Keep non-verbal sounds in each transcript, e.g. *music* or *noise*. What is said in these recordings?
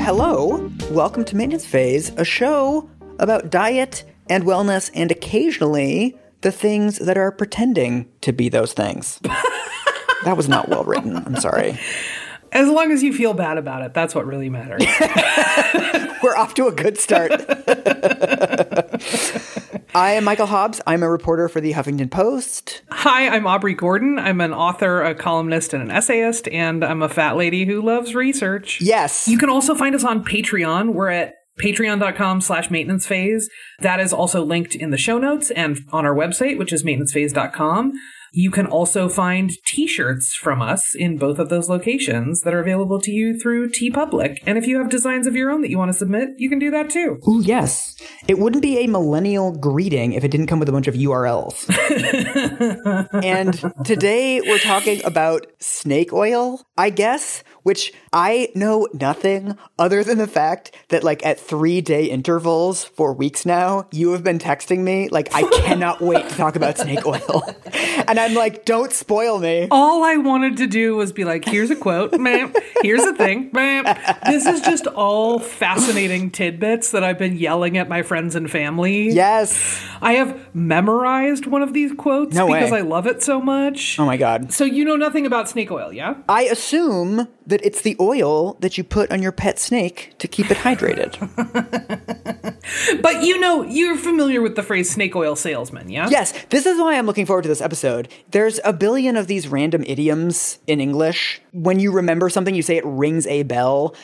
Hello, welcome to Maintenance Phase, a show about diet and wellness and occasionally the things that are pretending to be those things. *laughs* that was not well written. I'm sorry. *laughs* As long as you feel bad about it, that's what really matters. *laughs* We're off to a good start. *laughs* I am Michael Hobbs. I'm a reporter for the Huffington Post. Hi, I'm Aubrey Gordon. I'm an author, a columnist, and an essayist, and I'm a fat lady who loves research. Yes. You can also find us on Patreon. We're at patreon.com slash maintenance phase. That is also linked in the show notes and on our website, which is maintenancephase.com. You can also find t-shirts from us in both of those locations that are available to you through TeePublic. And if you have designs of your own that you want to submit, you can do that too. Ooh, yes. It wouldn't be a millennial greeting if it didn't come with a bunch of URLs. *laughs* and today we're talking about snake oil, I guess, which I know nothing other than the fact that, like, at three day intervals for weeks now, you have been texting me, like, I *laughs* cannot wait to talk about snake oil. *laughs* and I'm like, don't spoil me. All I wanted to do was be like, here's a quote, ma'am. Here's a thing, ma'am. This is just all fascinating tidbits that I've been yelling at my friends and family. Yes. I have memorized one of these quotes No because way. I love it so much. Oh my God. So you know nothing about snake oil, yeah? I assume that it's the oil that you put on your pet snake to keep it hydrated. *laughs* But you know, you're familiar with the phrase snake oil salesman, yeah? Yes, this is why I'm looking forward to this episode. There's a billion of these random idioms in English. When you remember something, you say it rings a bell.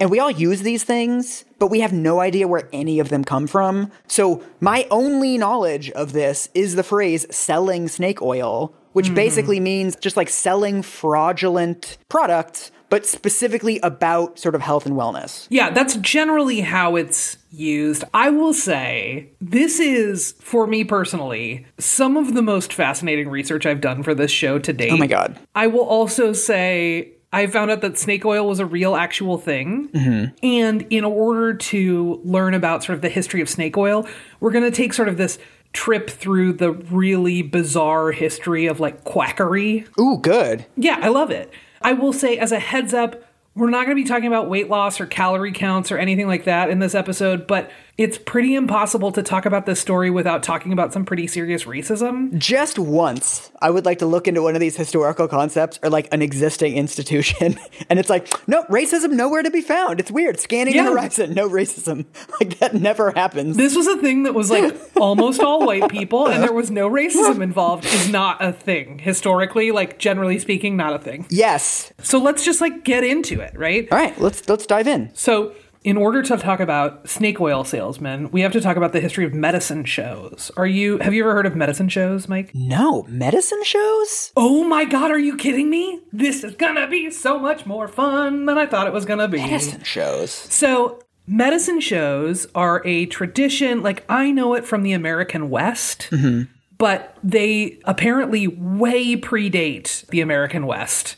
And we all use these things, but we have no idea where any of them come from. So my only knowledge of this is the phrase selling snake oil, which mm-hmm. basically means just like selling fraudulent products, but specifically about sort of health and wellness. Yeah, that's generally how it's used. I will say, this is, for me personally, some of the most fascinating research I've done for this show to date. Oh my God. I will also say, I found out that snake oil was a real actual thing. Mm-hmm. And in order to learn about sort of the history of snake oil, we're going to take sort of this trip through the really bizarre history of like quackery Ooh, good. yeah, I love it. I will say, as a heads up, we're not going to be talking about weight loss or calorie counts or anything like that in this episode, but it's pretty impossible to talk about this story without talking about some pretty serious racism. just once I would like to look into one of these historical concepts or like an existing institution *laughs* and it's like no racism nowhere to be found it's weird scanning the Yeah. horizon no racism *laughs* like that never happens This was a thing that was like *laughs* almost all white people, and there was no racism involved, is not a thing. Historically, like generally speaking, not a thing. yes So let's just like get into it, right? all right let's let's dive in So, in order to talk about snake oil salesmen, we have to talk about the history of medicine shows. Are you have you ever heard of medicine shows, Mike? no medicine shows Oh my god, are you kidding me? This is gonna be so much more fun than I thought it was gonna be. medicine shows So, medicine shows are a tradition, like I know it from the American West, mm-hmm. but they apparently way predate the American West.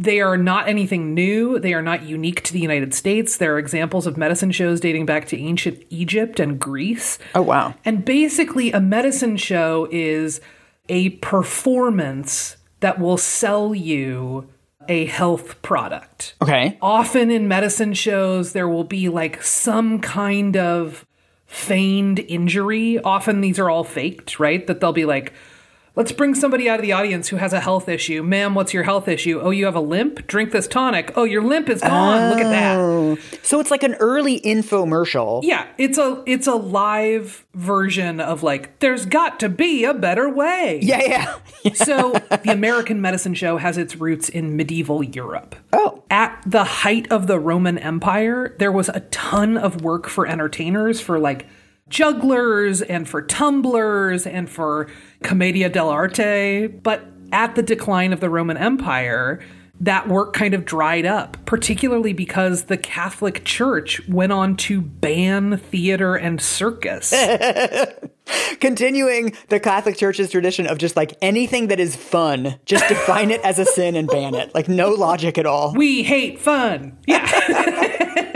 They are not anything new. They are not unique to the United States. There are examples of medicine shows dating back to ancient Egypt and Greece. oh wow And basically, a medicine show is a performance that will sell you a health product. okay Often in medicine shows, there will be like some kind of feigned injury. Often these are all faked, right? That they'll be like, Let's bring somebody out of the audience who has a health issue. Ma'am, what's your health issue? Oh, you have a limp? Drink this tonic. Oh, your limp is gone. Look at that. Oh, so it's like an early infomercial. Yeah, it's a it's a live version of like there's got to be a better way. Yeah, yeah. *laughs* So the American medicine show has its roots in medieval Europe. Oh, At the height of the Roman Empire, there was a ton of work for entertainers for like jugglers and for tumblers and for commedia dell'arte, but at the decline of the Roman Empire, that work kind of dried up, particularly because the Catholic Church went on to ban theater and circus. *laughs* continuing the Catholic Church's tradition of just like anything that is fun, just define it as a sin and ban it. Like no logic at all. we hate fun. Yeah.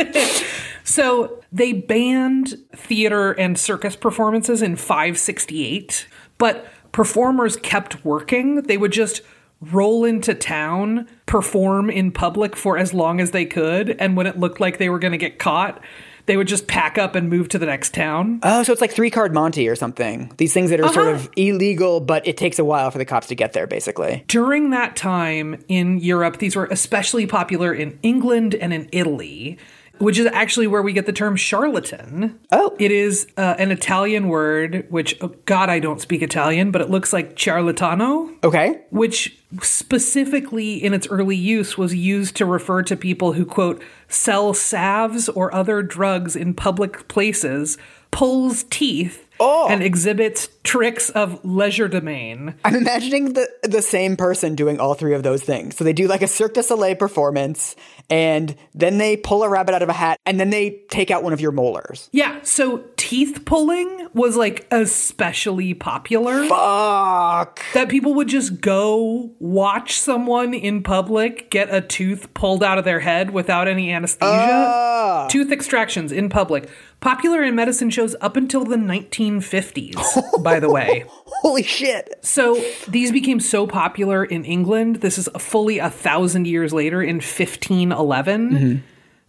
*laughs* So they banned theater and circus performances in 568, but performers kept working. They would just roll into town, perform in public for as long as they could, and when it looked like they were going to get caught, they would just pack up and move to the next town. Oh, so it's like three card Monty or something. These things that are sort Uh-huh. of illegal, but it takes a while for the cops to get there, basically. During that time in Europe, these were especially popular in England and in Italy, which is actually where we get the term charlatan. Oh. It is uh, an Italian word, which, oh, God, I don't speak Italian, but it looks like charlatano. Okay. which specifically in its early use was used to refer to people who, quote, sell salves or other drugs in public places, pulls teeth, Oh. and exhibits tricks of legerdemain. I'm imagining the the same person doing all three of those things. So they do like a Cirque du Soleil performance, and then they pull a rabbit out of a hat, and then they take out one of your molars. Yeah, so teeth pulling was like especially popular. Fuck. that people would just go watch someone in public get a tooth pulled out of their head without any anesthesia. Tooth extractions in public. Popular in medicine shows up until the 1950s, by the way. *laughs* Holy shit. So these became so popular in England. This is fully a thousand years later in 1511 mm-hmm.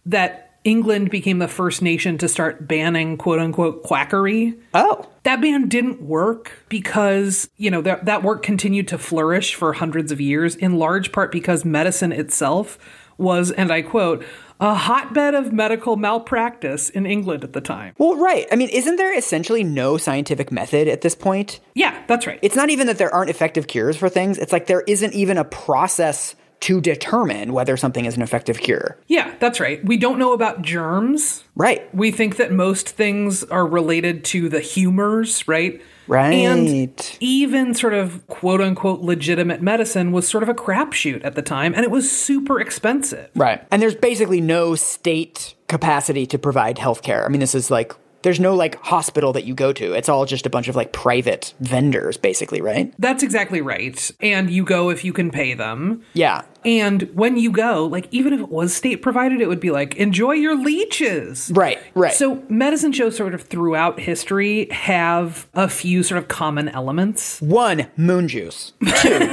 that England became the first nation to start banning quote unquote quackery. Oh. That ban didn't work because, you know, that, that work continued to flourish for hundreds of years, in large part because medicine itself was, and I quote, a hotbed of medical malpractice in England at the time. Well, right. I mean, isn't there essentially no scientific method at this point? Yeah, that's right. It's not even that there aren't effective cures for things. It's like there isn't even a process to determine whether something is an effective cure. yeah, that's right. We don't know about germs. Right. We think that most things are related to the humors, right? Right. And even sort of quote unquote legitimate medicine was sort of a crapshoot at the time, and it was super expensive. Right. And there's basically no state capacity to provide healthcare. I mean, this is like there's no like hospital that you go to. It's all just a bunch of like private vendors, basically, right? That's exactly right. And you go if you can pay them. Yeah. And when you go, like, even if it was state provided, it would be like, enjoy your leeches. Right. Right. So, medicine shows sort of throughout history have a few sort of common elements. one, moon juice. Two,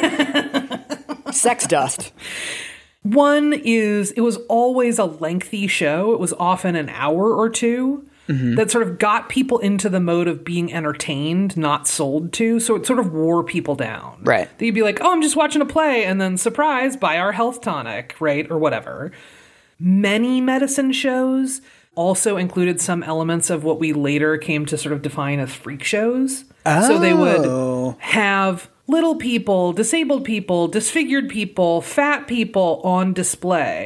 *laughs* sex dust. One is it was always a lengthy show, it was often an hour or 2 That sort of got people into the mode of being entertained, not sold to. So it sort of wore people down. Right. That you'd be like, oh, I'm just watching a play, and then surprise, buy our health tonic, right? Or whatever. Many medicine shows also included some elements of what we later came to sort of define as freak shows. Oh. So they would oh. have little people, disabled people, disfigured people, fat people on display.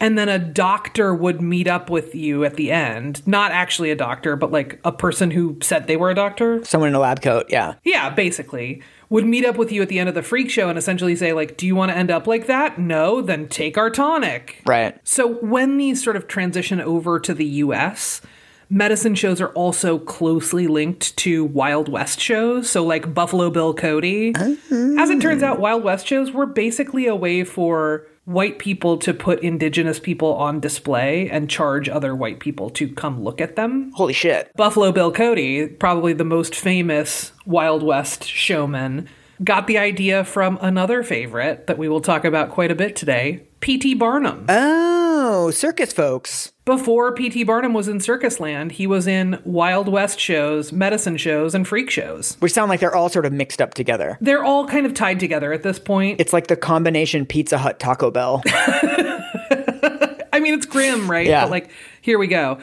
And then a doctor would meet up with you at the end. Not actually a doctor, but like a person who said they were a doctor. Someone in a lab coat. Yeah. Yeah, basically. Would meet up with you at the end of the freak show and essentially say, like, do you want to end up like that? No, then take our tonic. Right. So when these sort of transition over to the US, medicine shows are also closely linked to Wild West shows. So like Buffalo Bill Cody. Oh. As it turns out, Wild West shows were basically a way for white people to put indigenous people on display and charge other white people to come look at them. Holy shit. Buffalo Bill Cody, probably the most famous Wild West showman, got the idea from another favorite that we will talk about quite a bit today, P.T. Barnum. Oh, circus folks. Before P.T. Barnum was in Circus Land, he was in Wild West shows, medicine shows, and freak shows. Which sound like they're all sort of mixed up together. They're all kind of tied together at this point. It's like the combination Pizza Hut Taco Bell. *laughs* I mean, it's grim, right? Yeah. But like, here we go.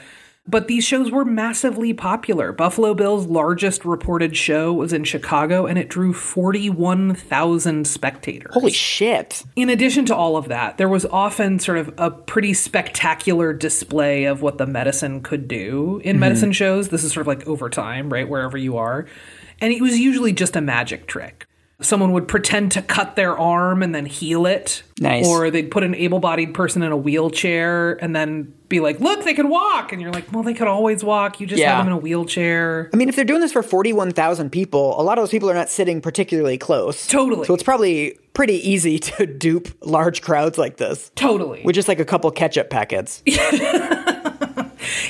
But these shows were massively popular. Buffalo Bill's largest reported show was in Chicago, and it drew 41,000 spectators. Holy shit. In addition to all of that, there was often sort of a pretty spectacular display of what the medicine could do in mm-hmm. medicine shows. This is sort of like over time, right? Wherever you are. And it was usually just a magic trick. Someone would pretend to cut their arm and then heal it. Nice. Or they'd put an able bodied person in a wheelchair and then be like, look, they can walk. And you're like, well, they could always walk. You just Yeah. have them in a wheelchair. I mean, if they're doing this for 41,000 people, a lot of those people are not sitting particularly close. Totally. So it's probably pretty easy *laughs* to dupe large crowds like this Totally. with just like a couple ketchup packets. *laughs*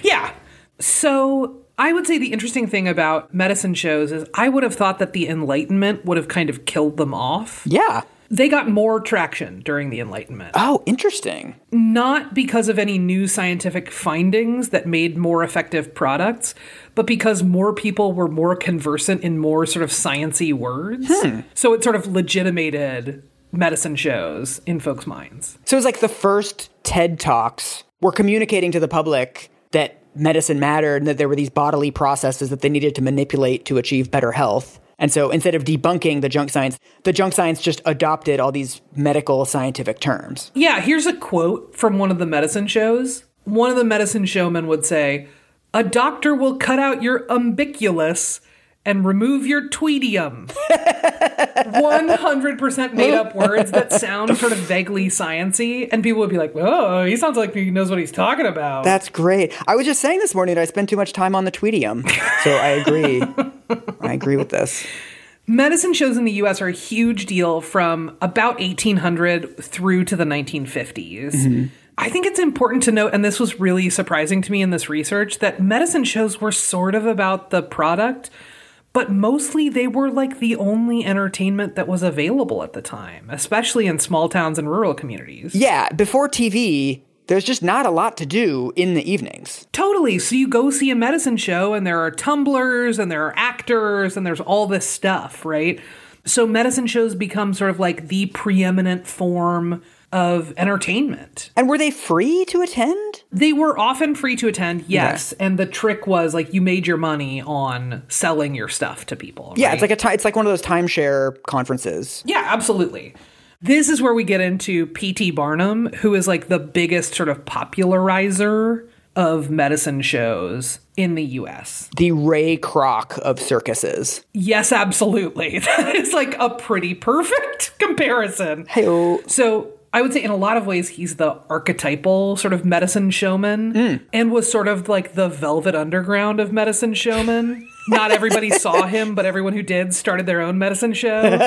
Yeah. So I would say the interesting thing about medicine shows is I would have thought that the Enlightenment would have kind of killed them off. Yeah. They got more traction during the Enlightenment. Oh, interesting. Not because of any new scientific findings that made more effective products, but because more people were more conversant in more sort of sciency words. Hmm. So it sort of legitimated medicine shows in folks' minds. So it was like the first TED Talks were communicating to the public that medicine mattered and that there were these bodily processes that they needed to manipulate to achieve better health. And so instead of debunking the junk science, the junk science just adopted all these medical scientific terms. Yeah, here's a quote from one of the medicine shows. One of the medicine showmen would say, A doctor will cut out your umbiculus and remove your tweedium. *laughs* 100% made up words that sound sort of vaguely sciency, and people would be like, "Oh, he sounds like he knows what he's talking about." That's great. I was just saying this morning that I spend too much time on the tweetium. So I agree. I agree with this. Medicine shows in the US are a huge deal from about 1800 through to the 1950s. Mm-hmm. I think it's important to note, and this was really surprising to me in this research, that medicine shows were sort of about the product, but mostly they were like the only entertainment that was available at the time, especially in small towns and rural communities. Yeah, before TV, there's just not a lot to do in the evenings. Totally. So you go see a medicine show, and there are tumblers, and there are actors, and there's all this stuff, right? So medicine shows become sort of like the preeminent form of entertainment. And were they free to attend? They were often free to attend, yes. And the trick was like you made your money on selling your stuff to people. Yeah, it's like a it's like one of those timeshare conferences. Yeah, absolutely. This is where we get into P.T. Barnum, who is like the biggest sort of popularizer of medicine shows in the US. The Ray Kroc of circuses. Yes, absolutely. *laughs* That is like a pretty perfect *laughs* comparison. Hey-o. So I would say in a lot of ways he's the archetypal sort of medicine showman hmm. and was sort of like the velvet underground of medicine showmen. Not everybody *laughs* saw him, but everyone who did started their own medicine show.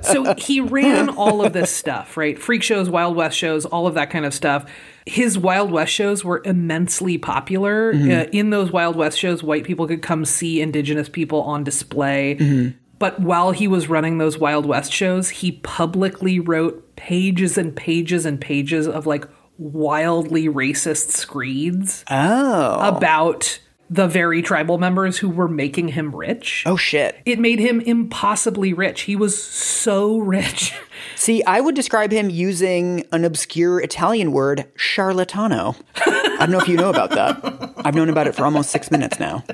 so he ran all of this stuff, right? Freak shows, Wild West shows, all of that kind of stuff. His Wild West shows were immensely popular. Mm-hmm. Uh, in those Wild West shows, white people could come see indigenous people on display. Mm-hmm. But while he was running those Wild West shows, he publicly wrote pages and pages and pages of like wildly racist screeds Oh. about the very tribal members who were making him rich. Oh shit. It made him impossibly rich. He was so *laughs* rich. See, I would describe him using an obscure Italian word, charlatano. I don't know if you know about that. I've known about it for almost six minutes now.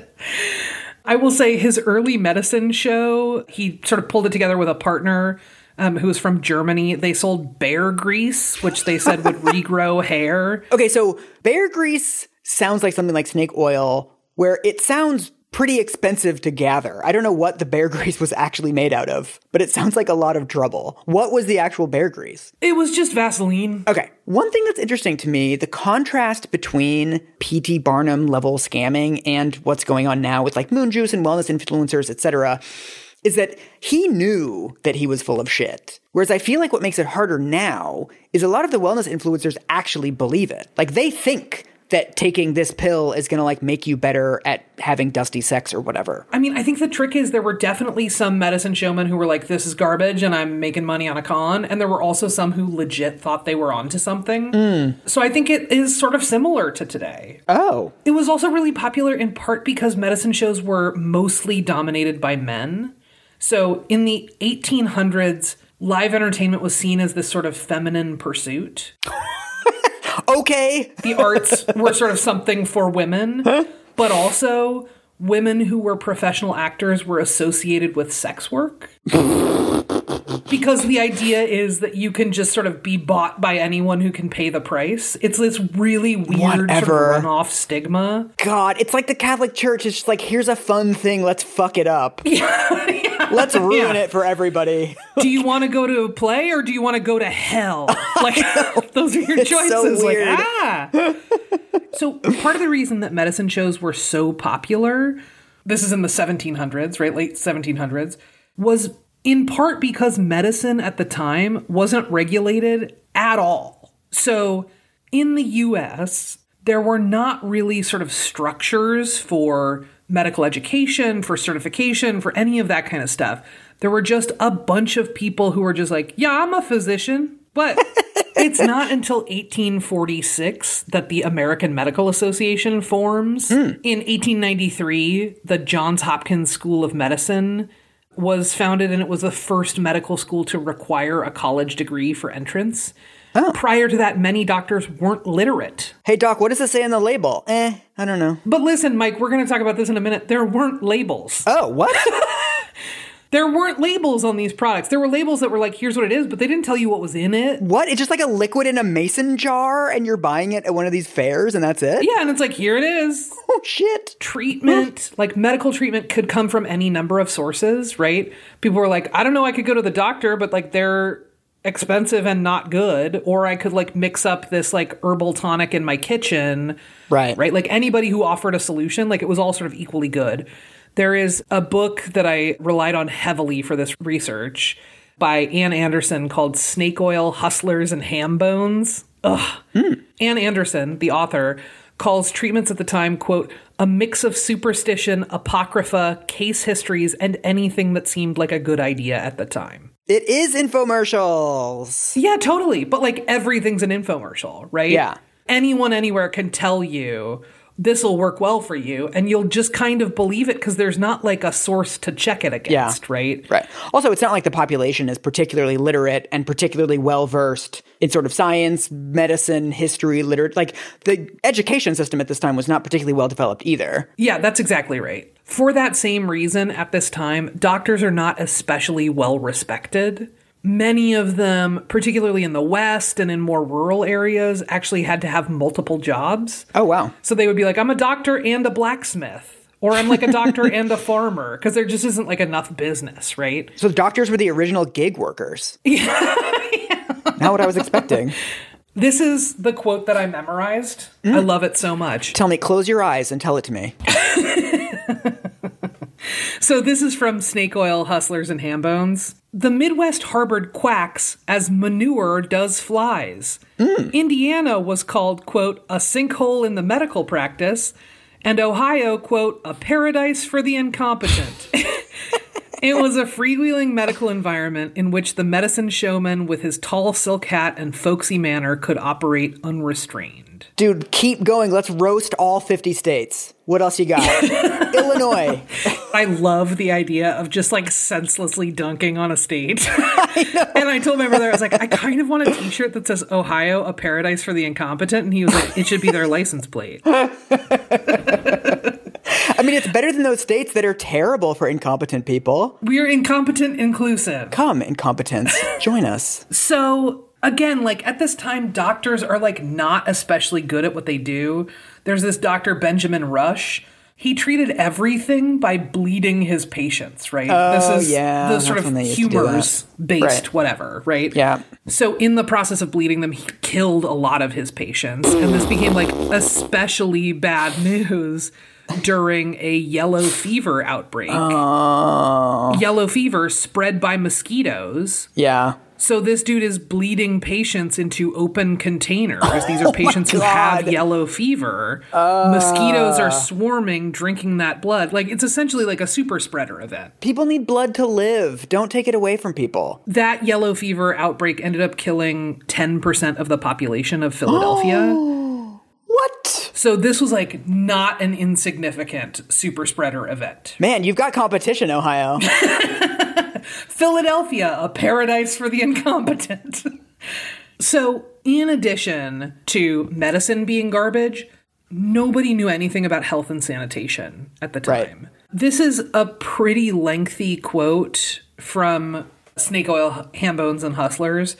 I will say his early medicine show, he sort of pulled it together with a partner um, who was from Germany. They sold bear grease, which they said would *laughs* regrow hair. Okay, so bear grease sounds like something like snake oil, where it sounds pretty expensive to gather. I don't know what the bear *laughs* grease was actually made out of, but it sounds like a lot of trouble. What was the actual bear grease? It was just Vaseline. Okay, one thing that's interesting to me the contrast between P.T. Barnum level scamming and what's going on now with like moon juice and wellness influencers, etc., is that he knew that he was full of shit. Whereas I feel like what makes it harder now is a lot of the wellness influencers actually believe it. Like they think that taking this pill is going to like make you better at having dusty sex or whatever. I mean, I think the trick is there were definitely some medicine showmen who were like, this is garbage and I'm making money on a con. And there were also some who legit thought they were onto something. Mm. So I think it is sort of similar to today. Oh, It was also really popular in part because medicine shows were mostly dominated by men. So in the 1800s, live entertainment was seen as this sort of feminine pursuit. *laughs* okay. The arts were sort of something for women, but also women who were professional actors were associated with sex work. *laughs* Because the idea is that you can just sort of be bought by anyone who can pay the price. It's this really weird sort Whatever. of runoff stigma. God, it's like the Catholic Church. It's just like, here's a fun thing. Let's fuck it up. *laughs* Let's ruin Yeah. it for everybody. do you want to go to a play or do you want to go to hell? *laughs* Like *laughs* those are your It's so choices. like ah. so part of the reason that medicine shows were so popular, this is in the 1700s, right, late 1700s, was in part because medicine at the time wasn't regulated at all. So in the U.S. there were not really sort of structures for medical education, for certification, for any of that kind of stuff. There were just a bunch of people who were just like, yeah, I'm a physician. But *laughs* it's not until 1846 that the American Medical Association forms. Hmm. In 1893, the Johns Hopkins School of Medicine was founded, and it was the first medical school to require a college degree for entrance. Prior to that, many doctors weren't literate. Hey, Doc, what does it say on the label? Eh, I don't know. But listen, Mike, we're going to talk about this in a minute. There weren't labels. Oh, what? *laughs* There weren't labels on these products. There were labels that were like, here's what it is, but they didn't tell you what was in it. what? It's just like a liquid in a mason jar and you're buying it at one of these fairs and that's it? Yeah, and it's like, here it is. Oh, shit. Treatment, like medical treatment, could come from any number of sources, right? People were like, I don't know, I could go to the doctor, but like they're expensive and not good. Or I could like mix up this like herbal tonic in my kitchen. Right. Right? Like anybody who offered a solution, like it was all sort of equally good. There is a book that I relied on heavily for this research by Ann Anderson called Snake Oil, Hustlers, and Ham Bones. Ugh. Hmm. Ann Anderson, the author, calls treatments at the time, quote, a mix of superstition, apocrypha, case histories, and anything that seemed like a good idea at the time. It is infomercials. Yeah, totally. But like everything's an infomercial, right? Yeah. Anyone anywhere can tell you this will work well for you, and you'll just kind of believe it because there's not like a source to check it against, right? Right. Also, it's not like the population is particularly literate and particularly well versed in sort of science, medicine, history, literate. Like the education system at this time was not particularly well developed either. Yeah, that's exactly right. For that same reason, at this time, doctors are not especially well respected. Many of them, particularly in the West and in more rural areas, actually had to have multiple jobs. Oh, wow. So they would be like, I'm a doctor and a blacksmith, or I'm like a doctor *laughs* and a farmer, because there just isn't like enough business, right? So the doctors were the original gig workers. *laughs* yeah. Not what I was expecting. *laughs* This is the quote that I memorized. I mm. love it so much. Tell me, close your eyes and tell it to me. So this is from Snake Oil Hustlers and Ham Bones. The Midwest harbored quacks as manure does flies. Indiana was called, quote, a sinkhole in the medical practice, and Ohio, quote, a paradise for the incompetent. *laughs* It was a freewheeling medical environment in which the medicine showman with his tall silk hat and folksy manner could operate unrestrained. Dude, keep going. Let's roast all 50 states. What else you got? *laughs* Illinois. I love the idea of just like senselessly dunking on a state. *laughs* and I told my brother, I was like, I kind of want a t shirt that says Ohio, a paradise for the incompetent. And he was like, it should be their license plate. *laughs* I mean, it's better than those states that are terrible for incompetent people. We're incompetent inclusive. Come, incompetence. Join us. So again, like at this time, doctors are like not especially good at what they do. There's this doctor, Benjamin Rush. He treated everything by bleeding his patients, right? Oh, this is yeah, the sort of when they used to do humors based Right. whatever, right? Yeah. So in the process of bleeding them, he killed a lot of his patients, and this became like especially bad *laughs* news during a yellow fever outbreak. Oh. Yellow fever spread by mosquitoes. Yeah. So this dude is bleeding patients into open containers. Oh These are patients who have yellow fever. Oh. Mosquitoes are swarming, drinking that blood. Like it's essentially like a super spreader event. People need blood to live. Don't take it away from people. That yellow fever outbreak ended up killing 10% of the population of Philadelphia. *gasps* Oh. So this was like not an insignificant super spreader event. Man, you've got competition, Ohio. *laughs* Philadelphia, a paradise for the incompetent. so, in addition to medicine being garbage, nobody knew anything about health and sanitation at the Right. time. This is a pretty lengthy quote from Snake Oil, Ham Bones, and Hustlers.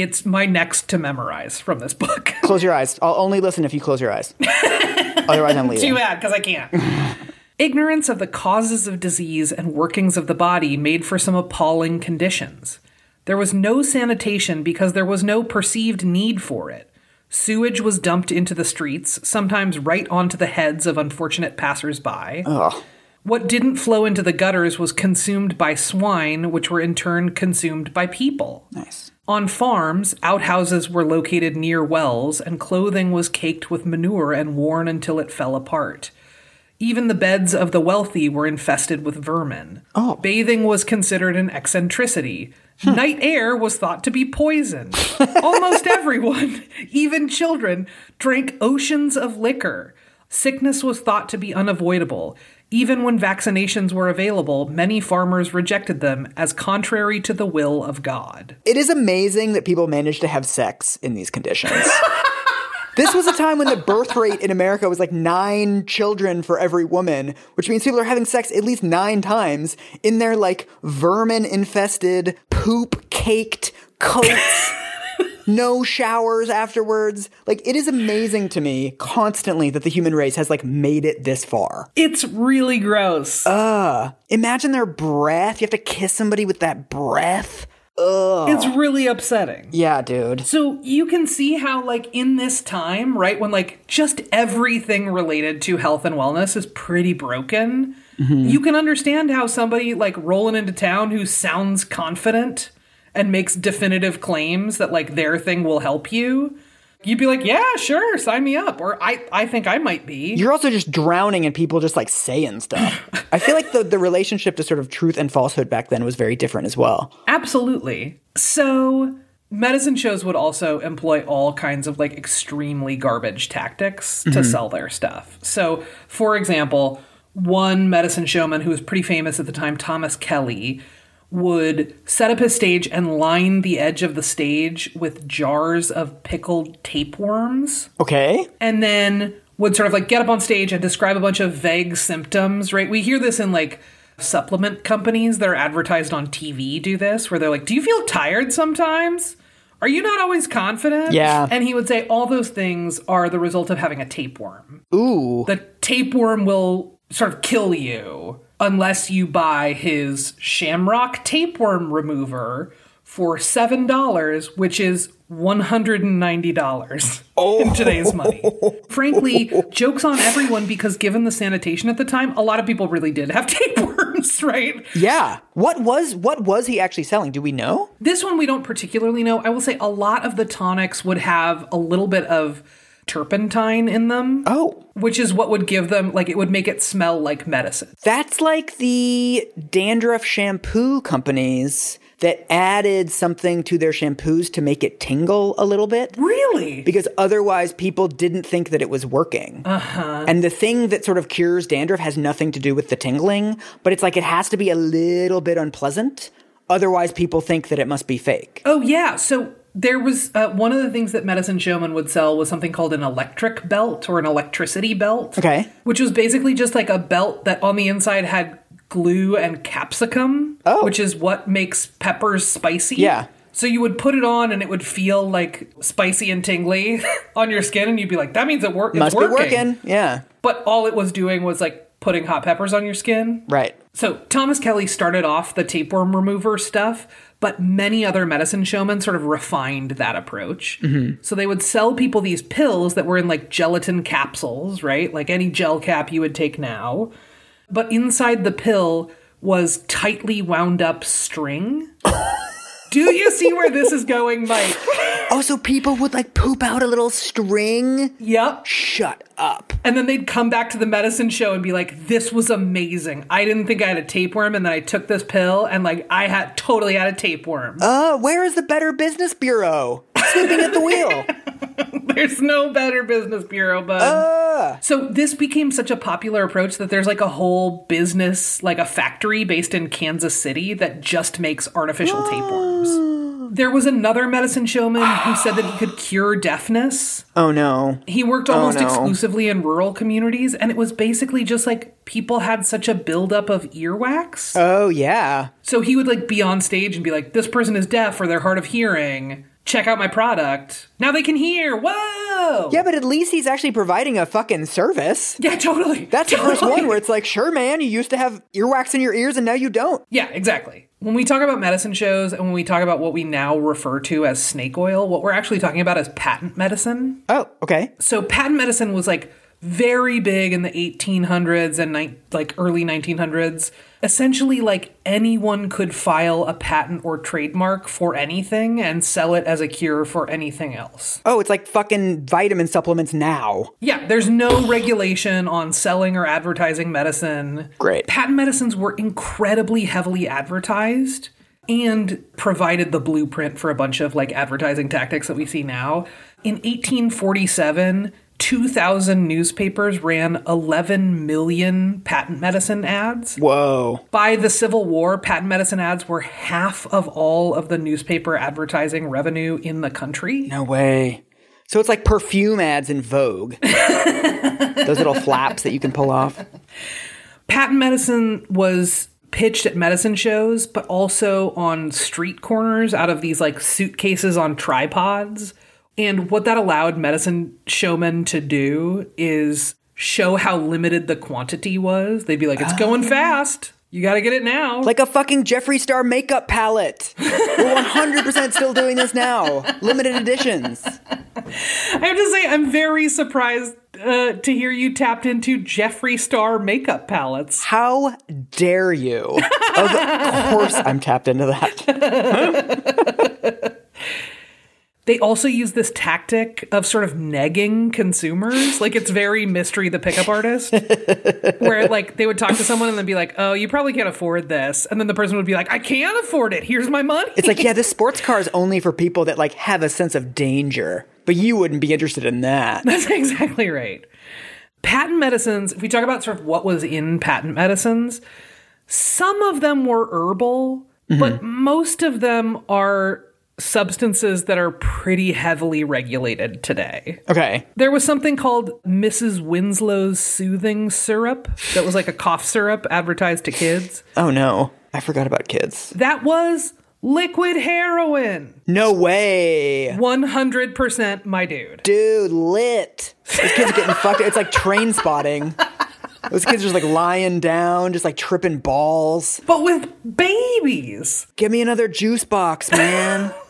It's my next to memorize from this book. *laughs* close your eyes. I'll only listen if you close your eyes. *laughs* Otherwise, I'm leaving. Too bad, because I can't. *laughs* Ignorance of the causes of disease and workings of the body made for some appalling conditions. There was no sanitation because there was no perceived need for it. Sewage was dumped into the streets, sometimes right onto the heads of unfortunate passers-by. What didn't flow into the gutters was consumed by swine, which were in turn consumed by people. Nice. On farms, outhouses were located near wells, and clothing was caked with manure and worn until it fell apart. Even the beds of the wealthy were infested with vermin. Oh. Bathing was considered an eccentricity. Hmm. Night air was thought to be poison. *laughs* Almost everyone, even children, drank oceans of liquor. Sickness was thought to be unavoidable. Even when vaccinations were available, many farmers rejected them as contrary to the will of God. It is amazing that people managed to have sex in these conditions. *laughs* this was a time when the birth rate in America was like nine children for every woman, which means people are having sex at least nine times in their like vermin infested, poop caked coats. *laughs* no showers afterwards. Like it is amazing to me constantly that the human race has like made it this far. It's really gross. Uh, imagine their breath. You have to kiss somebody with that breath. Ugh. it's really upsetting. Yeah, dude. So you can see how, like, in this time, right, when like just everything related to health and wellness is pretty broken, you can understand how somebody like rolling into town who sounds confident and makes definitive claims that like their thing will help you. You'd be like, yeah, sure, sign me up. Or I, I think I might be. You're also just drowning in people just like saying stuff. *laughs* I feel like the, the relationship to sort of truth and falsehood back then was very different as well. Absolutely. So medicine shows would also employ all kinds of like extremely garbage tactics to mm-hmm. sell their stuff. So, for example, one medicine showman who was pretty famous at the time, Thomas Kelly, would set up his stage and line the edge of the stage with jars of pickled tapeworms Okay. and then would sort of like get up on stage and describe a bunch of vague symptoms, right? We hear this in like supplement companies that are advertised on TV do this, where they're like, Do you feel tired sometimes? Are you not always confident? Yeah. And he would say, All those things are the result of having a tapeworm. Ooh. The tapeworm will sort of kill you unless you buy his Shamrock tapeworm remover for $7, which is $190 in oh. today's money. *laughs* Frankly, jokes on everyone because given the sanitation at the time, a lot of people really did have *laughs* tapeworms, right? Yeah. What was what was he actually selling? Do we know? This one we don't particularly know. I will say a lot of the tonics would have a little bit of turpentine in them, Oh. which is what would give them like it would make it smell like medicine. That's like the dandruff shampoo companies that added something to their shampoos to make it tingle a little bit. Really? Because otherwise, people didn't think that it was working. Uh-huh. And the thing that sort of cures dandruff has nothing to do with the tingling, but it's like it has to be a little bit unpleasant. Otherwise, people think that it must be fake. Oh yeah. So there was uh, one of the things that Medicine Showman would sell was something called an electric belt or an electricity belt. Okay. Which was basically just like a belt that on the inside had glue and capsicum, Oh. which is what makes peppers spicy. Yeah. So you would put it on and it would feel like spicy and tingly *laughs* on your skin, and you'd be like, "That means it work- it's Must working." be working. Yeah. But all it was doing was like putting hot peppers on your skin. Right. So Thomas Kelly started off the tapeworm remover stuff, but many other medicine showmen sort of refined that approach. Mm-hmm. So they would sell people these pills that were in like gelatin capsules, right? Like any gel cap you would take now. But inside the pill was tightly wound up string. *laughs* Do you see where this is going, Mike? Oh, so people would like poop out a little string? Yep. Shut up. And then they'd come back to the medicine show and be like, this was amazing. I didn't think I had a tapeworm. And then I took this pill and like I had totally had a tapeworm. Uh, where is the Better Business Bureau? Sleeping at the wheel. *laughs* *laughs* There's no better business bureau, bud. Uh, so this became such a popular approach that there's like a whole business, like a factory based in Kansas City that just makes artificial tapeworms. There was another medicine showman who said that he could *gasps* cure deafness. oh no. He worked almost no. exclusively in rural communities, and it was basically just like people had such a buildup of earwax. Oh yeah. so he would like be on stage and be like, "This person is deaf or they're hard of hearing. Check out my product. Now they can hear. Whoa! Yeah, but at least he's actually providing a fucking service. yeah, totally. That's the first one where it's like, sure, man, you used to have earwax in your ears and now you don't. Yeah, exactly. When we talk about medicine shows and when we talk about what we now refer to as snake oil, what we're actually talking about is patent medicine. Oh, okay. So patent medicine was like very big in the 1800s and ni- like early 1900s. Essentially, like anyone could file a patent or trademark for anything and sell it as a cure for anything else. Oh, it's like fucking vitamin supplements now. Yeah, there's no regulation on selling or advertising medicine. Great. Patent medicines were incredibly heavily advertised and provided the blueprint for a bunch of like advertising tactics that we see now. In 1847, 2,000 newspapers ran 11 million patent medicine ads. Whoa. By the Civil War, patent medicine ads were half of all of the newspaper advertising revenue in the country. No way. So it's like perfume ads in Vogue. *laughs* Those little flaps that you can pull off. Patent medicine was pitched at medicine shows, but also on street corners out of these like suitcases on tripods. And what that allowed medicine showmen to do is show how limited the quantity was. They'd be like, it's going fast. You got to get it now. Like a fucking Jeffree Star makeup palette. We're 100% still doing this now. Limited editions. I have to say, I'm very surprised uh, to hear you tapped into Jeffree Star makeup palettes. How dare you? Of course I'm tapped into that. *laughs* They also use this tactic of sort of negging consumers. Like it's very mystery the pickup artist. where like they would talk to someone and then be like, Oh, you probably can't afford this. And then the person would be like, I can't afford it. Here's my money. It's like, yeah, this *laughs* sports car is only for people that like have a sense of danger. But you wouldn't be interested in that. That's exactly right. Patent medicines, if we talk about sort of what was in patent medicines, some of them were herbal, but mm-hmm. most of them are substances that are pretty heavily regulated today. Okay. There was something called Mrs. Winslow's soothing syrup that was like a cough syrup advertised to kids. Oh no. I forgot about kids. That was liquid heroin. No way. 100% my dude. Dude, lit. Those kids are getting *laughs* fucked. It's like Trainspotting. Those kids are just like lying down, just like tripping balls. But with babies. Give me another juice box, man. *laughs*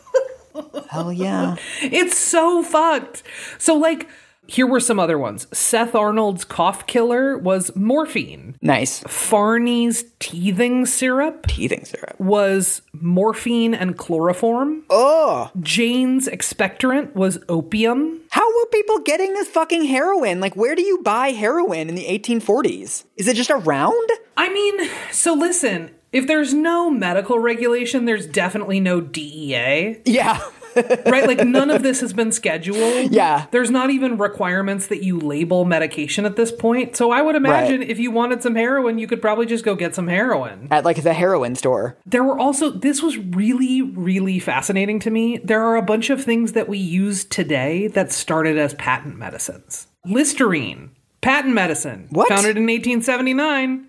Hell yeah. *laughs* It's so fucked. So, like, here were some other ones. Seth Arnold's cough killer was morphine. Nice. Fahrney's teething syrup Teething syrup. was morphine and chloroform. Oh, Jayne's expectorant was opium. how were people getting this fucking heroin? Like, where do you buy heroin in the 1840s? Is it just around? I mean, so listen, if there's no medical regulation, there's definitely no DEA, Yeah. *laughs* right? Like none of this has been scheduled. Yeah. There's not even requirements that you label medication at this point. So I would imagine if you wanted some heroin, you could probably just go get some heroin. At like the heroin store. There were also, this was really, really fascinating to me. There are a bunch of things that we use today that started as patent medicines. Listerine, patent medicine, What? founded in 1879.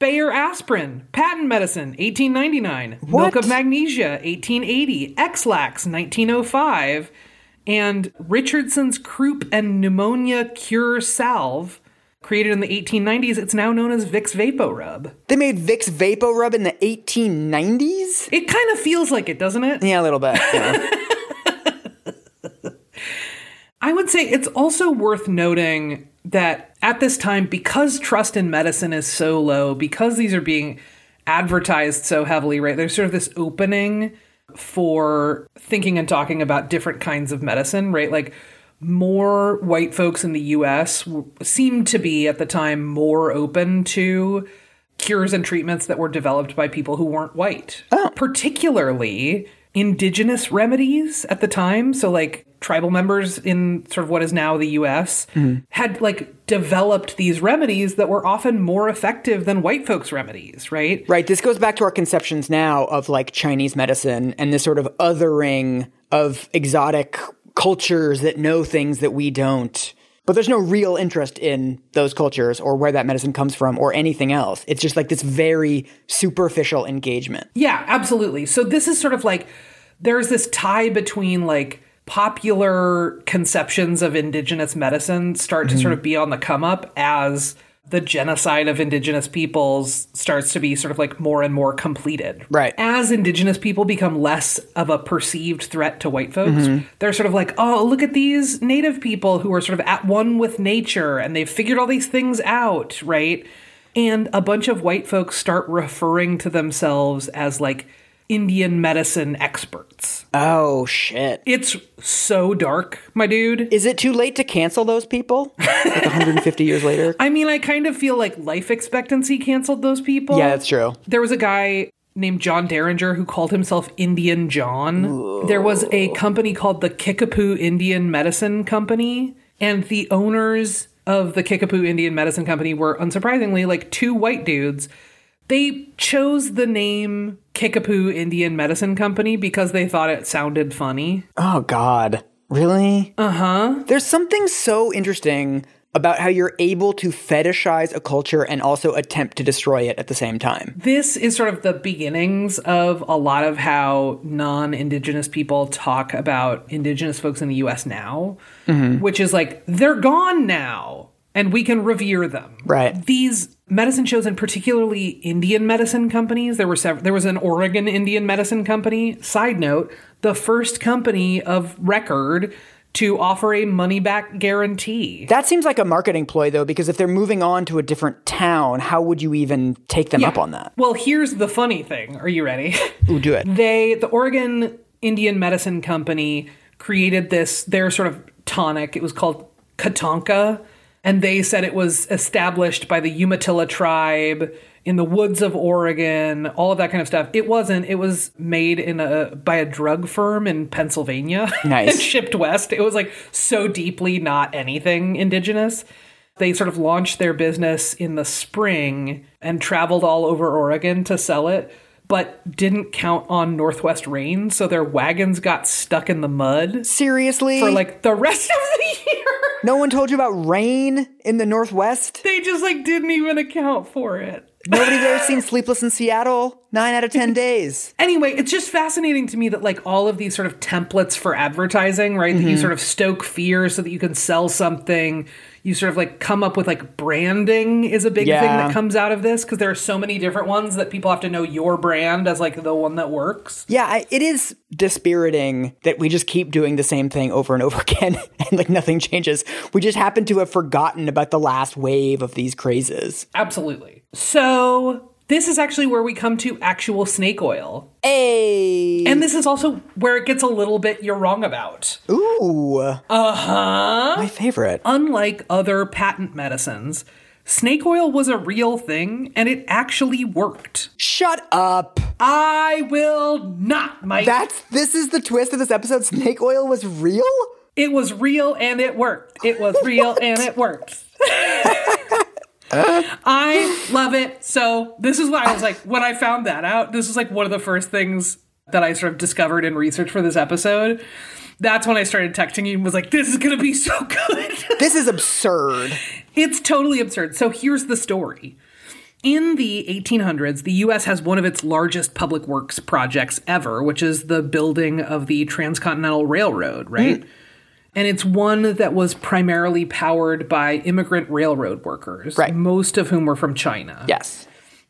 Bayer aspirin, patent medicine, 1899. Milk of magnesia, 1880. Ex-Lax, 1905. And Richardson's croup and pneumonia cure salve, created in the 1890s. It's now known as Vicks VapoRub. They made Vicks VapoRub in the 1890s? It kind of feels like it, doesn't it? Yeah, a little bit. yeah. *laughs* I would say it's also worth noting that at this time, because trust in medicine is so low, because these are being advertised so heavily, right? There's sort of this opening for thinking and talking about different kinds of medicine, right? Like more white folks in the US w- seemed to be at the time more open to cures and treatments that were developed by people who weren't white. Oh. Particularly indigenous remedies at the time. So, like, tribal members in sort of what is now the US mm-hmm. had, like, developed these remedies that were often more effective than white folks' remedies, right? Right. This goes back to our conceptions now of like Chinese medicine and this sort of othering of exotic cultures that know things that we don't. But there's no real interest in those cultures or where that medicine comes from or anything else. It's just like this very superficial engagement. Yeah, absolutely. So this is sort of like there's this tie between like popular conceptions of indigenous medicine start to sort of mm-hmm. be on the come up as the genocide of indigenous peoples starts to be sort of like more and more completed. Right. As indigenous people become less of a perceived threat to white folks, mm-hmm. they're sort of like, oh, look at these native people who are sort of at one with nature and they've figured all these things out, right? And a bunch of white folks start referring to themselves as like Indian medicine experts. Oh shit. It's so dark, my dude. Is it too late to cancel those people? Like 150 years later? *laughs* I mean, I kind of feel like life expectancy canceled those people. Yeah, that's true. There was a guy named John Derringer who called himself Indian John. There was a company called the Kickapoo Indian Medicine Company, and the owners of the Kickapoo Indian Medicine Company were unsurprisingly like two white dudes. They chose the name Kickapoo Indian Medicine Company because they thought it sounded funny. Oh god. Really? Uh huh. There's something so interesting about how you're able to fetishize a culture and also attempt to destroy it at the same time. This is sort of the beginnings of a lot of how non Indigenous people talk about Indigenous folks in the US now, which is like, they're gone now and we can revere them. Right. These medicine shows, and particularly Indian medicine companies, there were several, there was an Oregon Indian medicine company. Side note, the first company of record to offer a money back guarantee. That seems like a marketing ploy though, because if they're moving on to a different town, how would you even take them up on that? Well, here's the funny thing. Are you ready? Ooh, do it. *laughs* they the Oregon Indian Medicine Company created this their sort of tonic. It was called Katonka, and they said it was established by the Umatilla tribe in the woods of Oregon, all of that kind of stuff. It wasn't. It was made in a by a drug firm in Pennsylvania *laughs* Nice. and shipped west. It was like so deeply not anything indigenous. They sort of launched their business in the spring and traveled all over Oregon to sell it, but didn't count on Northwest rain, so their wagons got stuck in the mud Seriously? for like the rest of the *laughs* year. No one told you about rain in the Northwest? They just like didn't even account for it. Nobody's *laughs* ever seen Sleepless in Seattle? Nine out of 10 days. Anyway, it's just fascinating to me that like all of these sort of templates for advertising, right? That you mm-hmm. sort of stoke fear so that you can sell something. You sort of like come up with like branding is a big thing that comes out of this because there are so many different ones that people have to know your brand as like the one that works. Yeah, I, it is dispiriting that we just keep doing the same thing over and over *laughs* again and like nothing changes. We just happen to have forgotten about the last wave of these crazes. Absolutely. So this is actually where we come to actual snake oil. Hey. And this is also where it gets a little bit you're wrong about. Ooh. Uh-huh. My favorite. Unlike other patent medicines, snake oil was a real thing and it actually worked. Shut up. I will not, Mike. That's this is the twist of this episode. Snake oil was real? it was real and it worked. It was real and it worked. *laughs* *laughs* I love it. So this is why I was like, when I found that out, this was like one of the first things that I sort of discovered in research for this episode. That's when I started texting you and was like, this is gonna be so good. *laughs* This is absurd. It's totally absurd. So here's the story. In the 1800s, the US has one of its largest public works projects ever, which is the building of the Transcontinental Railroad, right? Hmm. And it's one that was primarily powered by immigrant railroad workers, Right. most of whom were from China. Yes.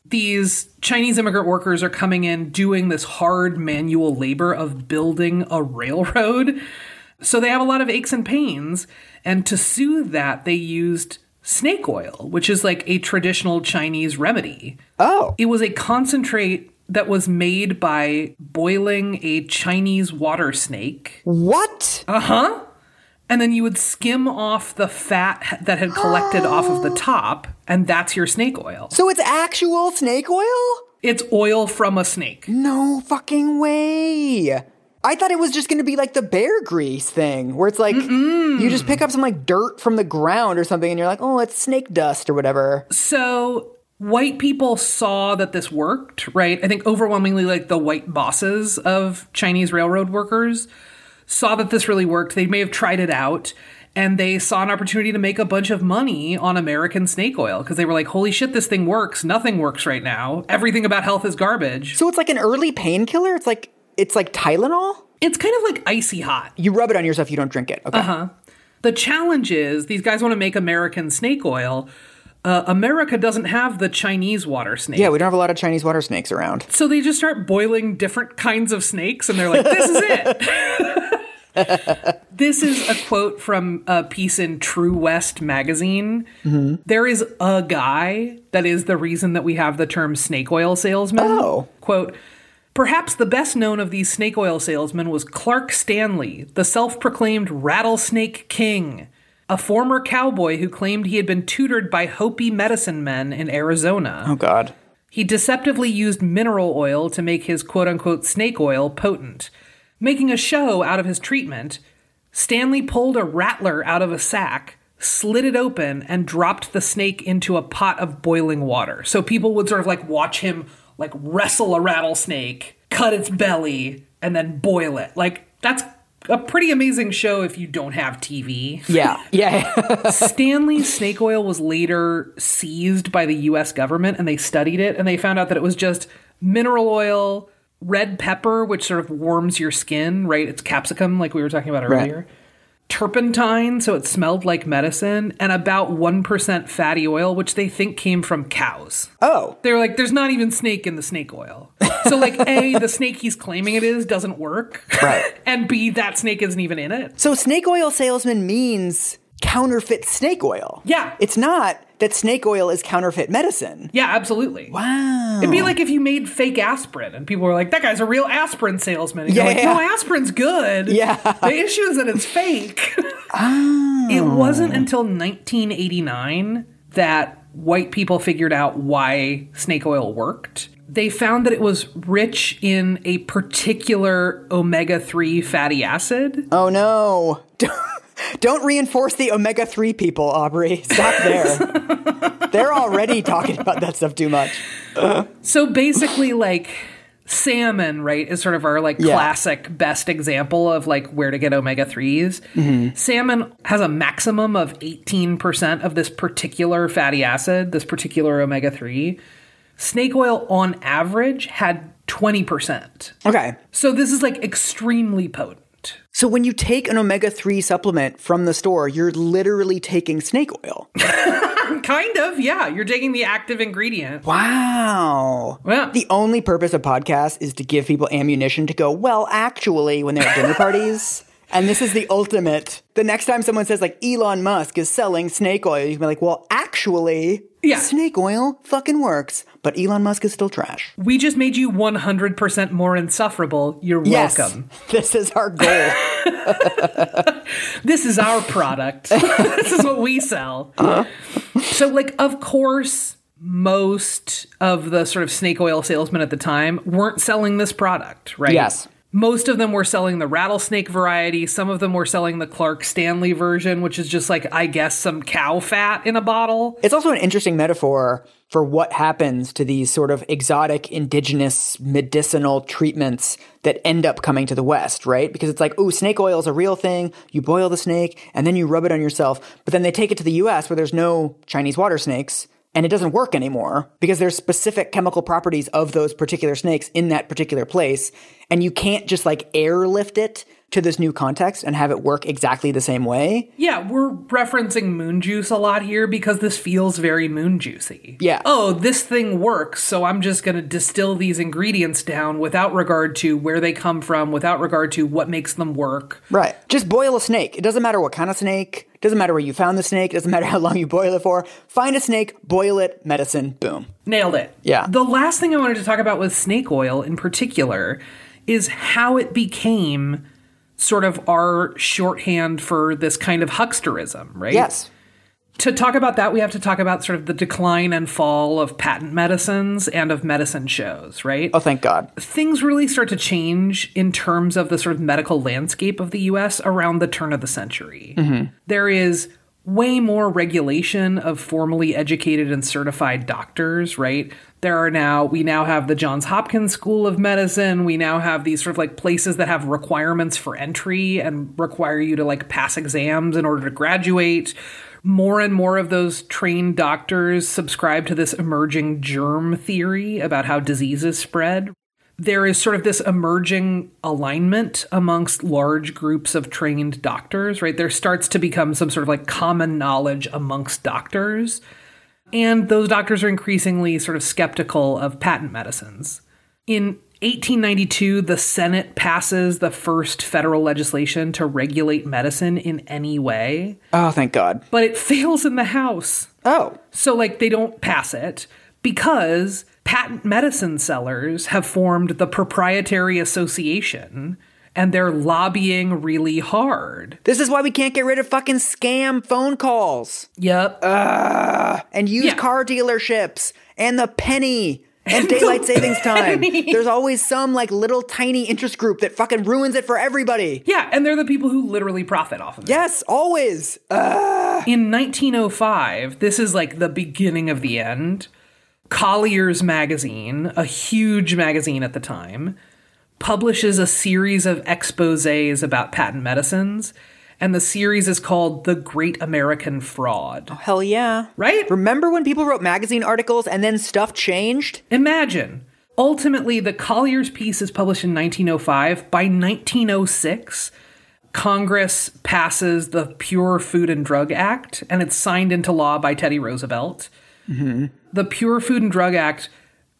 These Chinese immigrant workers are coming in doing this hard manual labor of building a railroad. So they have a lot of aches and pains. And to soothe that, they used snake oil, which is like a traditional Chinese remedy. Oh. It was a concentrate that was made by boiling a Chinese water snake. What? Uh huh. And then you would skim off the fat that had collected off of the top, and that's your snake oil. So it's actual snake oil? It's oil from a snake. No fucking way. I thought it was just going to be like the bear grease thing, where it's like you just pick up some like dirt from the ground or something, and you're like, oh, it's snake dust or whatever. So white people saw that this worked, right? I think overwhelmingly, like the white bosses of Chinese railroad workers saw that this really worked. They may have tried it out. And they saw an opportunity to make a bunch of money on American snake oil because they were like, holy shit, this thing works. Nothing works right now. Everything about health is garbage. So it's like an early painkiller. It's like it's like Tylenol. It's kind of like icy hot. You rub it on yourself, you don't drink it. Okay. The challenge is these guys want to make American snake oil, uh, America doesn't have the Chinese water snake. Yeah, we don't have a lot of Chinese water snakes around. So they just start boiling different kinds of snakes, and they're like, "This is it." *laughs* this is a quote from a piece in True West magazine. There is a guy that is the reason that we have the term snake oil salesman. Oh. Quote, Perhaps the best known of these snake oil salesmen was Clark Stanley, the self proclaimed rattlesnake king, a former cowboy who claimed he had been tutored by Hopi medicine men in Arizona. Oh, God. He deceptively used mineral oil to make his quote unquote snake oil potent. Making a show out of his treatment, Stanley pulled a rattler out of a sack, slid it open, and dropped the snake into a pot of boiling water. So people would sort of like watch him like wrestle a rattlesnake, cut its belly, and then boil it. Like that's a pretty amazing show if you don't have TV. Yeah, *laughs* yeah. Stanley's snake oil was later seized by the US government and they studied it and they found out that it was just mineral oil, red pepper, which sort of warms your skin, right? It's capsicum, like we were talking about Right. earlier. Turpentine, so it smelled like medicine, and about 1% fatty oil, which they think came from cows. oh, They're like, there's not even snake in the snake oil. So, like, A, *laughs* the snake he's claiming it is doesn't work. Right. *laughs* and B, that snake isn't even in it. so snake oil salesman means counterfeit snake oil. Yeah. It's not that snake oil is counterfeit medicine. Yeah, absolutely. Wow. It'd be like if you made fake aspirin and people were like, that guy's a real aspirin salesman. And you're Yeah, like, no, aspirin's good. Yeah. *laughs* The issue is that it's fake. *laughs* *laughs* It wasn't oh. until 1989 that white people figured out why snake oil worked. They found that it was rich in a particular omega 3 fatty acid. Oh no. Don't reinforce the omega 3 people, Aubrey. Stop there. *laughs* They're already talking about that stuff too much. So basically, like salmon, right, is sort of our like Yeah. classic best example of like where to get omega 3s. Mm-hmm. Salmon has a maximum of 18% of this particular fatty acid, this particular omega 3. Snake oil on average had 20%. Okay. So this is like extremely potent. So when you take an omega 3 supplement from the store, you're literally taking snake oil. *laughs* Kind of, yeah. You're taking the active ingredient. Wow. Yeah. The only purpose of podcasts is to give people ammunition to go, well, actually, when they're at dinner parties. *laughs* And this is the ultimate. The next time someone says, like, Elon Musk is selling snake oil, you can be like, well, actually, Yeah. snake oil fucking works, but Elon Musk is still trash. We just made you 100% more insufferable. You're Yes. welcome. *laughs* This is our goal. *laughs* *laughs* this is our product. this is what we sell. Uh-huh. So, like, of course, most of the sort of snake oil salesmen at the time weren't selling this product, right? Yes. Most of them were selling the rattlesnake variety. Some of them were selling the Clark Stanley version, which is just like, I guess, some cow fat in a bottle. It's also an interesting metaphor for what happens to these sort of exotic indigenous medicinal treatments that end up coming to the West, right? Because it's like, oh, snake oil is a real thing. You boil the snake and then you rub it on yourself. But then they take it to the US where there's no Chinese water snakes and it doesn't work anymore because there's specific chemical properties of those particular snakes in that particular place. And you can't just like airlift it to this new context and have it work exactly the same way. Yeah, we're referencing moon juice a lot here because this feels very moon juicy. Yeah. Oh, this thing works, so I'm just going to distill these ingredients down without regard to where they come from, without regard to what makes them work. Right. Just boil a snake. It doesn't matter what kind of snake. It doesn't matter where you found the snake. It doesn't matter *laughs* how long you boil it for. Find a snake, boil it, medicine, boom. Nailed it. Yeah. The last thing I wanted to talk about with snake oil in particular is how it became sort of our shorthand for this kind of hucksterism, right? Yes. To talk about that, we have to talk about sort of the decline and fall of patent medicines and of medicine shows, right? Oh, thank God. Things really start to change in terms of the sort of medical landscape of the US around the turn of the century. Mm-hmm. There is way more regulation of formally educated and certified doctors, right? There are now, we now have the Johns Hopkins School of Medicine. We now have these sort of like places that have requirements for entry and require you to like pass exams in order to graduate. More and more of those trained doctors subscribe to this emerging germ theory about how diseases spread there is sort of this emerging alignment amongst large groups of trained doctors, right? There starts to become some sort of like common knowledge amongst doctors. And those doctors are increasingly sort of skeptical of patent medicines. In 1892, the Senate passes the first federal legislation to regulate medicine in any way, Oh, thank God. but it *laughs* fails in the House. Oh, So, like, they don't pass it because patent medicine sellers have formed the Proprietary Association and they're lobbying really hard. this is why we can't get rid of fucking scam phone calls Yep. and used Yeah. car dealerships and the penny and daylight savings *laughs* time. There's always some like little tiny interest group that fucking ruins it for everybody. yeah, and they're the people who literally profit off of it. Yes, always. Uh, In 1905, this is like the beginning of the end. Collier's magazine, a huge magazine at the time, publishes a series of exposés about patent medicines, and the series is called The Great American Fraud. Oh, hell yeah. Right? Remember when people wrote magazine articles and then stuff changed? Imagine. Ultimately, the Collier's piece is published in 1905. By 1906, Congress passes the Pure Food and Drug Act, and it's signed into law by Teddy Roosevelt. Mm-hmm. The Pure Food and Drug Act,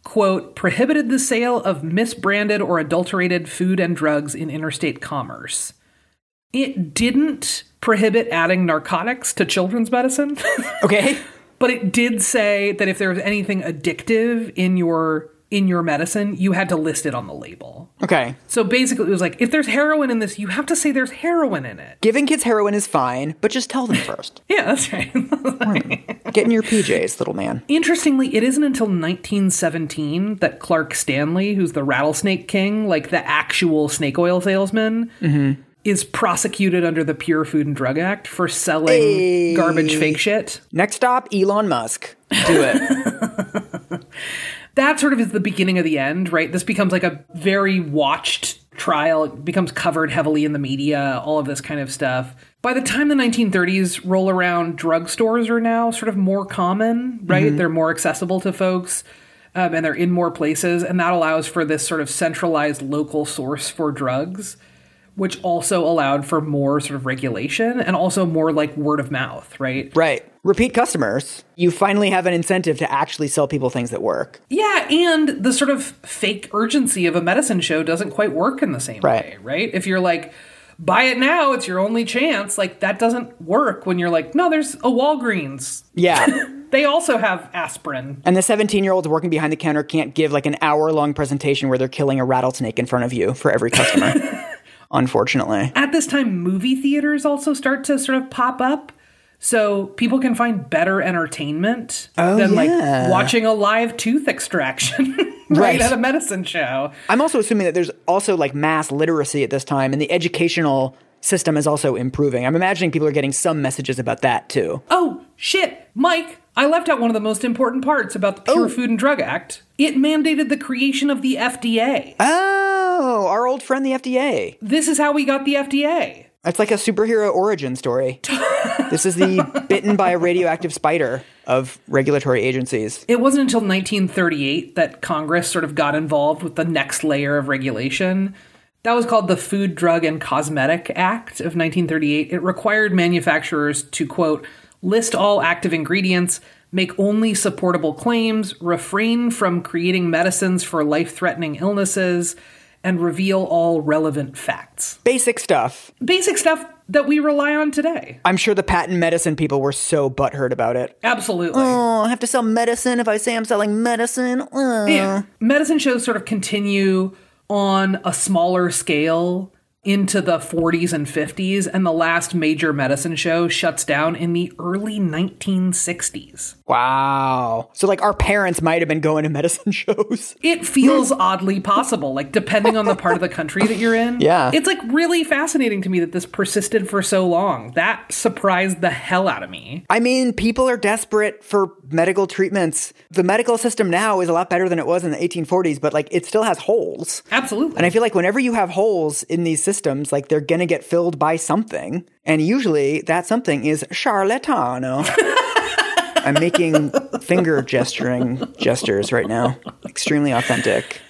quote, prohibited the sale of misbranded or adulterated food and drugs in interstate commerce. It didn't prohibit adding narcotics to children's medicine. *laughs* Okay. but it did say that if there was anything addictive in your in your medicine, you had to list it on the label. Okay. So basically, it was like if there's heroin in this, you have to say there's heroin in it. Giving kids heroin is fine, but just tell them first. *laughs* Yeah, that's right. Get in your PJs, little man. Interestingly, it isn't until 1917 that Clark Stanley, who's the rattlesnake king, like the actual snake oil salesman, mm-hmm. is prosecuted under the Pure Food and Drug Act for selling garbage fake shit. Next stop, Elon Musk. Do it. *laughs* that sort of is the beginning of the end, right? This becomes like a very watched trial. It becomes covered heavily in the media, all of this kind of stuff. By the time the 1930s roll around, drugstores are now sort of more common, right? They're more accessible to folks. Um, and they're in more places, and that allows for this sort of centralized local source for drugs, which also allowed for more sort of regulation and also more like word of mouth, right? right. Repeat customers. You finally have an incentive to actually sell people things that work. Yeah, and the sort of fake urgency of a medicine show doesn't quite work in the same Right. way, right? If you're like, buy it now, it's your only chance, like that doesn't work when you're like, no, there's a Walgreens. Yeah. *laughs* They also have aspirin. and the 17 year olds working behind the counter can't give like an hour long presentation where they're killing a rattlesnake in front of you for every customer. *laughs* Unfortunately. At this time, movie theaters also start to sort of pop up. So people can find better entertainment oh, than yeah. like watching a live tooth extraction *laughs* right, Right. at a medicine show. I'm also assuming that there's also like mass literacy at this time and the educational system is also improving. I'm imagining people are getting some messages about that too. Oh, shit, Mike, I left out one of the most important parts about the Pure oh. Food and Drug Act. It mandated the creation of the FDA. Oh, our old friend the FDA. This is how we got the FDA. It's like a superhero origin story. *laughs* *laughs* this is the bitten by a radioactive spider of regulatory agencies. It wasn't until 1938 that Congress sort of got involved with the next layer of regulation. That was called the Food, Drug, and Cosmetic Act of 1938. It required manufacturers to, quote, list all active ingredients, make only supportable claims, refrain from creating medicines for life threatening illnesses, and reveal all relevant facts. Basic stuff. Basic stuff that we rely on today. I'm sure the patent medicine people were so butthurt about it. Absolutely. Oh, I have to sell medicine if I say I'm selling medicine. Uh. Yeah. Medicine shows sort of continue on a smaller scale into the 40s and 50s, and the last major medicine show shuts down in the early 1960s. Wow. So, like, our parents might have been going to *laughs* medicine shows. It feels oddly possible, like depending on the part of the country that you're in. Yeah. It's like really fascinating to me that this persisted for so long. That surprised the hell out of me. I mean, people are desperate for medical treatments. The medical system now is a lot better than it was in the 1840s, but like, it still has holes. Absolutely. And I feel like whenever you have holes in these systems, like they're gonna get filled by something. And usually that something is charlatano. *laughs* I'm making finger gesturing gestures right now. Extremely authentic.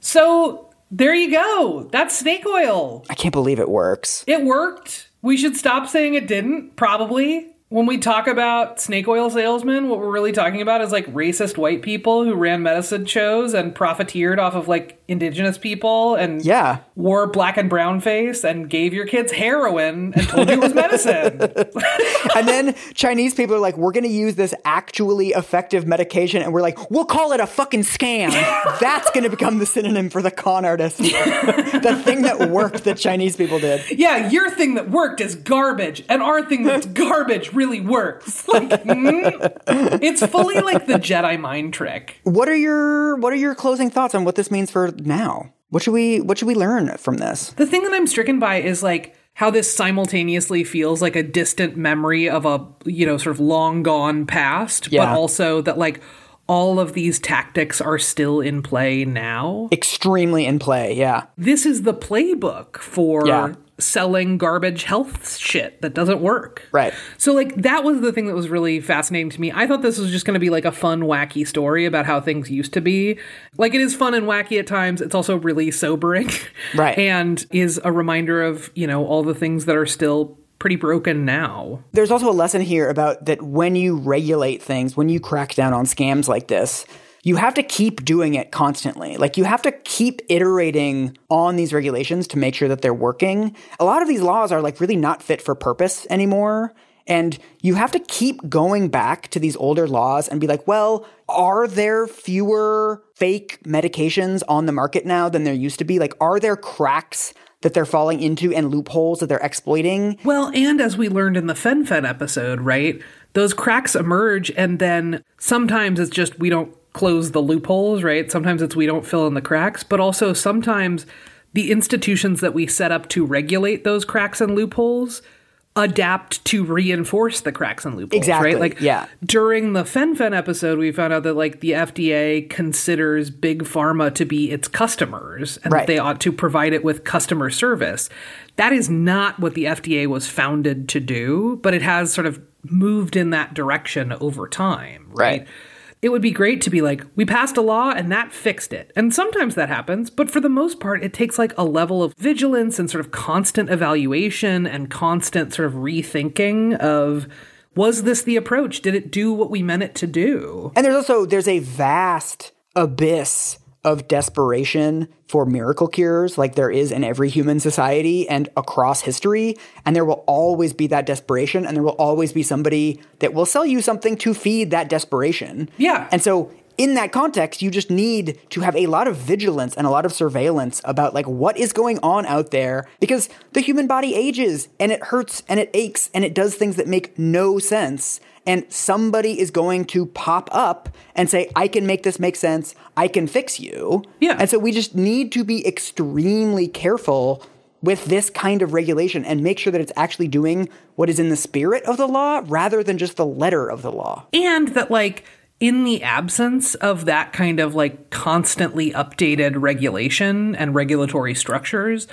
so there you go. That's snake oil. I can't believe it works. It worked. We should stop saying it didn't, probably. When we talk about snake oil salesmen, what we're really talking about is like racist white people who ran medicine shows and profiteered off of like indigenous people and Yeah. wore black and brown face and gave your kids heroin and told you it was *laughs* medicine. *laughs* and then Chinese people are like, we're going to use this actually effective medication. And we're like, we'll call it a fucking scam. *laughs* That's going to become the synonym for the con artist. the thing that worked that Chinese people did. yeah, your thing that worked is garbage, and our thing that's garbage really works. Like, mm, it's fully like the Jedi mind trick. What are your what are your closing thoughts on what this means for now? What should we what should we learn from this? The thing that I'm stricken by is like how this simultaneously feels like a distant memory of a, you know, sort of long gone past, but also that like all of these tactics are still in play now. Extremely in play, yeah. This is the playbook for Yeah. Selling garbage health shit that doesn't work. Right. So like that was the thing that was really fascinating to me. I thought this was just going to be like a fun wacky story about how things used to be. Like it is fun and wacky at times. It's also really sobering. *laughs* Right. and is a reminder of, you know, all the things that are still pretty broken now. There's also a lesson here about that when you regulate things, when you crack down on scams like this, you have to keep doing it constantly. Like you have to keep iterating on these regulations to make sure that they're working. A lot of these laws are like really not fit for purpose anymore. And you have to keep going back to these older laws and be like, well, are there fewer fake medications on the market now than there used to be? Like, are there cracks that they're falling into and loopholes that they're exploiting? Well, and as we learned in the Fen-Phen episode, right? Those cracks emerge, and then sometimes it's just we don't close the loopholes, right? Sometimes it's we don't fill in the cracks, but also sometimes the institutions that we set up to regulate those cracks and loopholes adapt to reinforce the cracks and loopholes, Exactly, right? Like yeah. during the Fen-Phen episode, we found out that like the FDA considers big pharma to be its customers and Right. that they ought to provide it with customer service. That is not what the FDA was founded to do, but it has sort of moved in that direction over time, right? Right. It would be great to be like, we passed a law and that fixed it. And sometimes that happens, but for the most part, it takes like a level of vigilance and sort of constant evaluation and constant sort of rethinking of was this the approach? Did it do what we meant it to do? And there's also there's a vast abyss of desperation for miracle cures like there is in every human society and across history and there will always be that desperation and there will always be somebody that will sell you something to feed that desperation. Yeah. And so in that context, you just need to have a lot of vigilance and a lot of surveillance about like what is going on out there because the human body ages and it hurts and it aches and it does things that make no sense. And somebody is going to pop up and say, I can make this make sense. I can fix you. Yeah. And so we just need to be extremely careful with this kind of regulation and make sure that it's actually doing what is in the spirit of the law rather than just the letter of the law. and that like in the absence of that kind of like constantly updated regulation and regulatory structures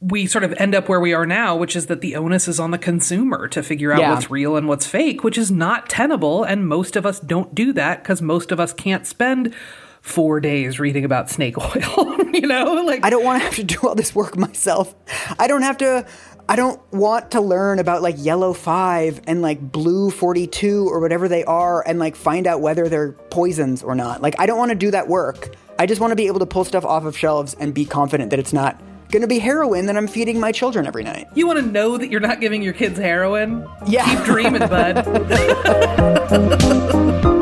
we sort of end up where we are now which is that the onus is on the consumer to figure out Yeah. what's real and what's fake which is not tenable and most of us don't do that cuz most of us can't spend 4 days reading about snake *laughs* oil you know like I don't want to have to do all this work myself. I don't have to. I don't want to learn about like yellow five and like blue 42 or whatever they are and like find out whether they're poisons or not. Like, I don't want to do that work. I just want to be able to pull stuff off of shelves and be confident that it's not going to be heroin that I'm feeding my children every night. you want to know that you're not giving your kids heroin Yeah. keep dreaming bud *laughs*